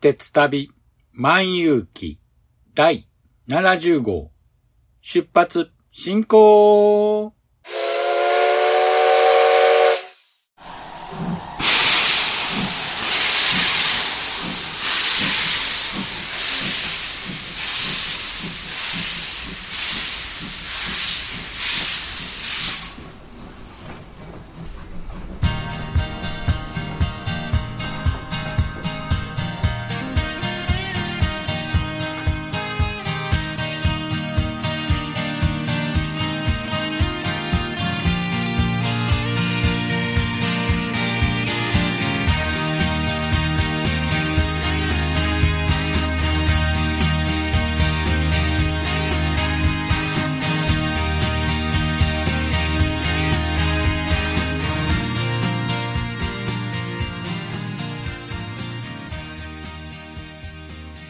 鉄旅万有記第70号。出発進行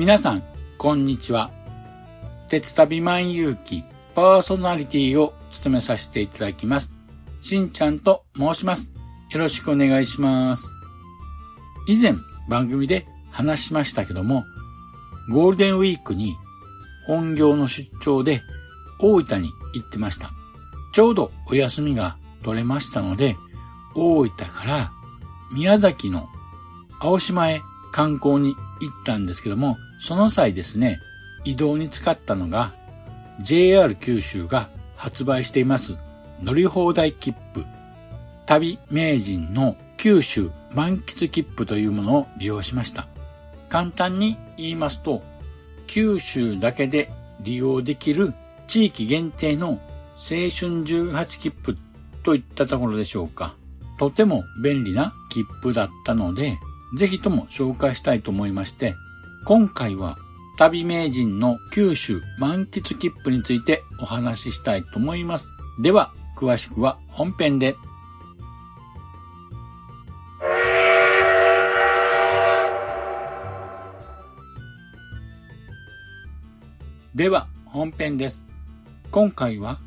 皆さん、こんにちは。鉄旅万有記パーソナリティを務めさせていただきます。しんちゃんと申します。よろしくお願いします。以前番組で話しましたけども、ゴールデンウィークに本業の出張で大分に行ってました。ちょうどお休みが取れましたので、大分から宮崎の青島へ観光に行ったんですけども、その際ですね、移動に使ったのが JR 九州が発売しています乗り放題切符、旅名人の九州満喫切符というものを利用しました。簡単に言いますと、九州だけで利用できる地域限定の青春18切符といったところでしょうか。とても便利な切符だったので、ぜひとも紹介したいと思いまして、今回は旅名人の九州満喫切符についてお話ししたいと思います。では、詳しくは本編で。では、本編です。今回は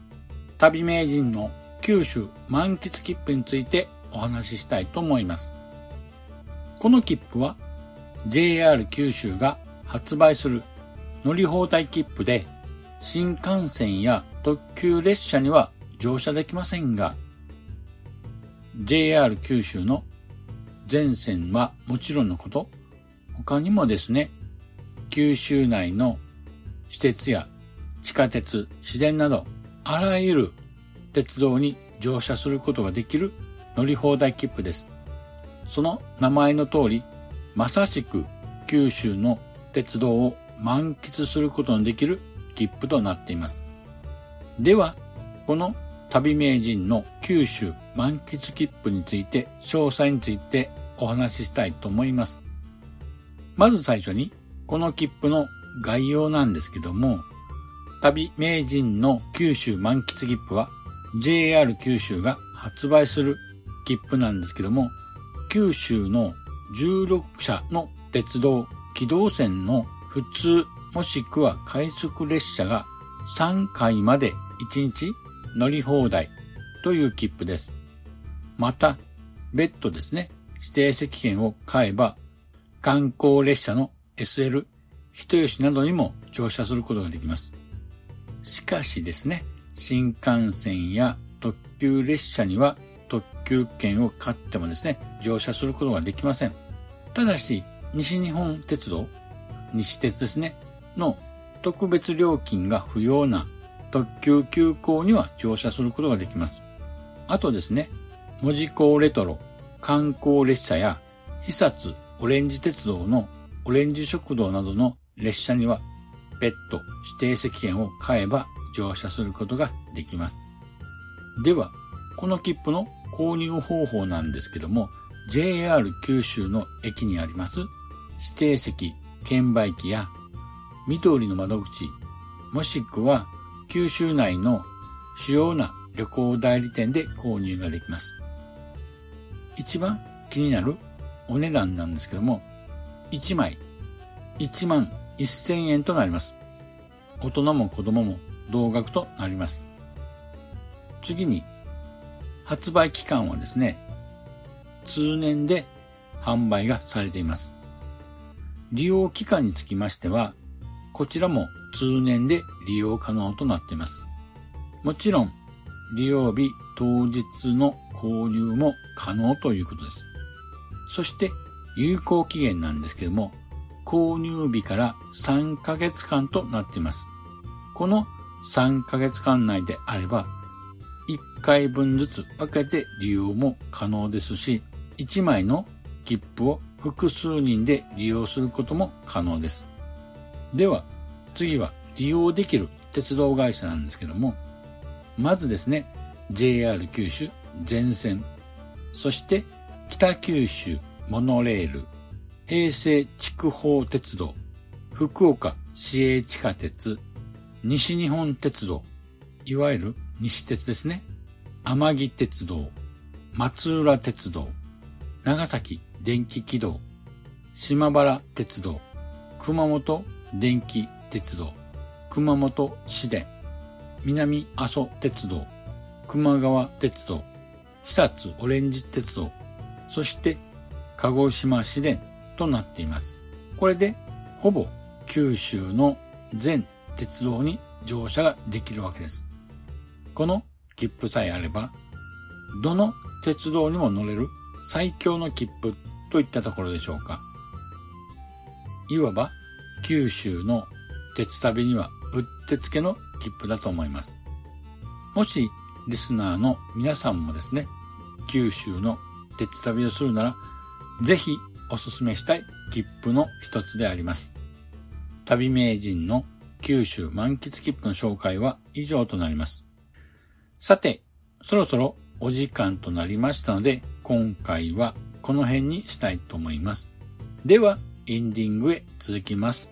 旅名人の九州満喫切符についてお話ししたいと思います。この切符は JR 九州が発売する乗り放題切符で新幹線や特急列車には乗車できませんが JR 九州の全線はもちろんのこと他にもですね九州内の私鉄や地下鉄、市電などあらゆる鉄道に乗車することができる乗り放題切符です。その名前の通り、まさしく九州の鉄道を満喫することのできる切符となっています。では、この旅名人の九州満喫切符について、詳細についてお話ししたいと思います。まず最初に、この切符の概要なんですけども、旅名人の九州満喫切符は JR 九州が発売する切符なんですけども、九州の16社の鉄道、機動線の普通もしくは快速列車が3回まで1日乗り放題という切符です。また、別途ですね、指定席券を買えば、観光列車の SL、人吉などにも乗車することができます。しかしですね、新幹線や特急列車には特急券を買ってもですね、乗車することができません。ただし、西日本鉄道、西鉄ですね、の特別料金が不要な特急急行には乗車することができます。あとですね、文字工レトロ、観光列車や、久津オレンジ鉄道のオレンジ食堂などの列車には別途指定席券を買えば乗車することができます。では、この切符の購入方法なんですけども、JR 九州の駅にあります指定席券売機や緑の窓口、もしくは九州内の主要な旅行代理店で購入ができます。一番気になるお値段なんですけども、1枚1万1000円となります。大人も子供も同額となります。次に、発売期間はですね、通年で販売がされています。利用期間につきましては、こちらも通年で利用可能となっています。もちろん、利用日当日の購入も可能ということです。そして、有効期限なんですけども、購入日から3ヶ月間となっています。この3ヶ月間内であれば、1回分ずつ分けて利用も可能ですし、1枚の切符を複数人で利用することも可能です。では、次は利用できる鉄道会社なんですけども、まずですね、JR 九州全線、そして北九州モノレール、平成筑豊鉄道、福岡市営地下鉄、西日本鉄道、いわゆる西鉄ですね。天城鉄道、松浦鉄道、長崎電気軌道、島原鉄道、熊本電気鉄道、熊本市電、南阿蘇鉄道、熊川鉄道、久津オレンジ鉄道、そして鹿児島市電となっています。これでほぼ九州の全鉄道に乗車ができるわけです。この切符さえあれば、どの鉄道にも乗れる最強の切符といったところでしょうか。いわば九州の鉄旅にはうってつけの切符だと思います。もしリスナーの皆さんもですね、九州の鉄旅をするなら、ぜひおすすめしたい切符の一つであります。旅名人の九州満喫切符の紹介は以上となります。さて、そろそろお時間となりましたので、今回はこの辺にしたいと思います。では、エンディングへ続きます。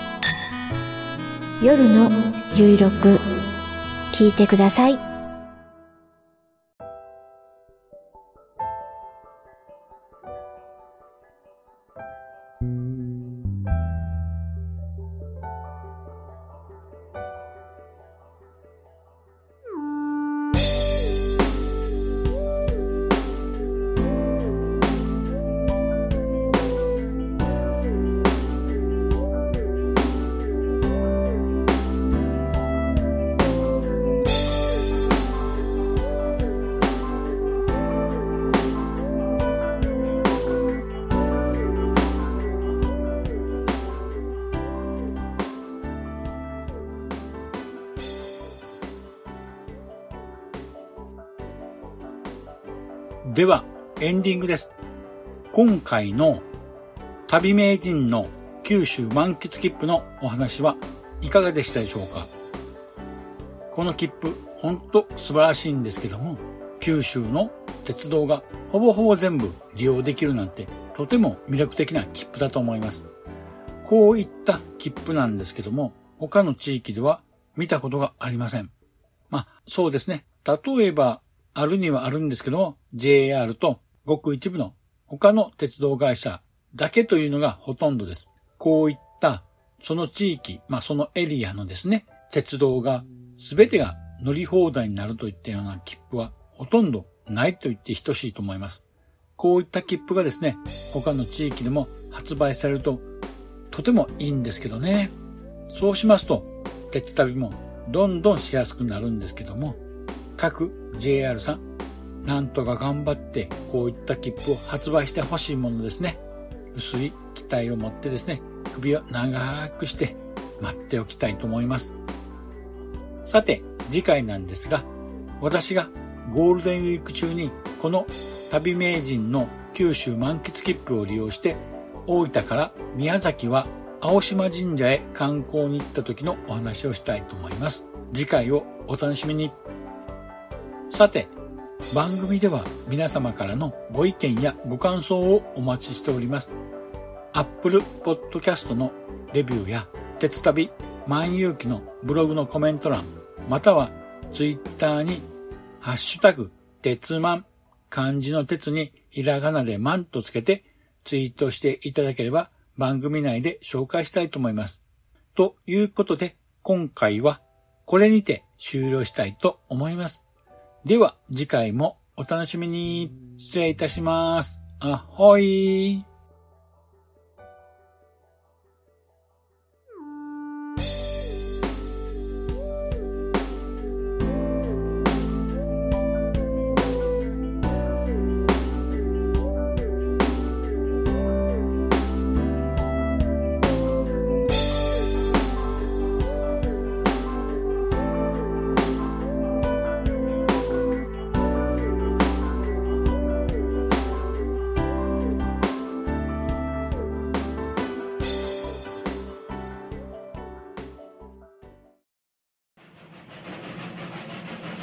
夜のゆいろく聞いてください。では、エンディングです。今回の旅名人の九州満喫切符のお話はいかがでしたでしょうか？この切符、ほんと素晴らしいんですけども、九州の鉄道がほぼほぼ全部利用できるなんてとても魅力的な切符だと思います。こういった切符なんですけども、他の地域では見たことがありません。まあ、そうですね。例えば、あるにはあるんですけども、JR とごく一部の他の鉄道会社だけというのがほとんどです。こういったその地域、まあそのエリアのですね、鉄道が全てが乗り放題になるといったような切符はほとんどないと言って等しいと思います。こういった切符がですね、他の地域でも発売されるととてもいいんですけどね。そうしますと、鉄旅もどんどんしやすくなるんですけども、各 JR さん、なんとか頑張ってこういった切符を発売してほしいものですね。薄い期待を持ってですね、首を長くして待っておきたいと思います。さて、次回なんですが、私がゴールデンウィーク中にこの旅名人の九州満喫切符を利用して大分から宮崎は青島神社へ観光に行った時のお話をしたいと思います。次回をお楽しみに。さて、番組では皆様からのご意見やご感想をお待ちしております。Apple Podcast のレビューや鉄旅万有機のブログのコメント欄、または Twitter にハッシュタグ鉄マン漢字の鉄にひらがなでマンとつけてツイートしていただければ番組内で紹介したいと思います。ということで今回はこれにて終了したいと思います。では次回もお楽しみに。失礼いたします。あほい。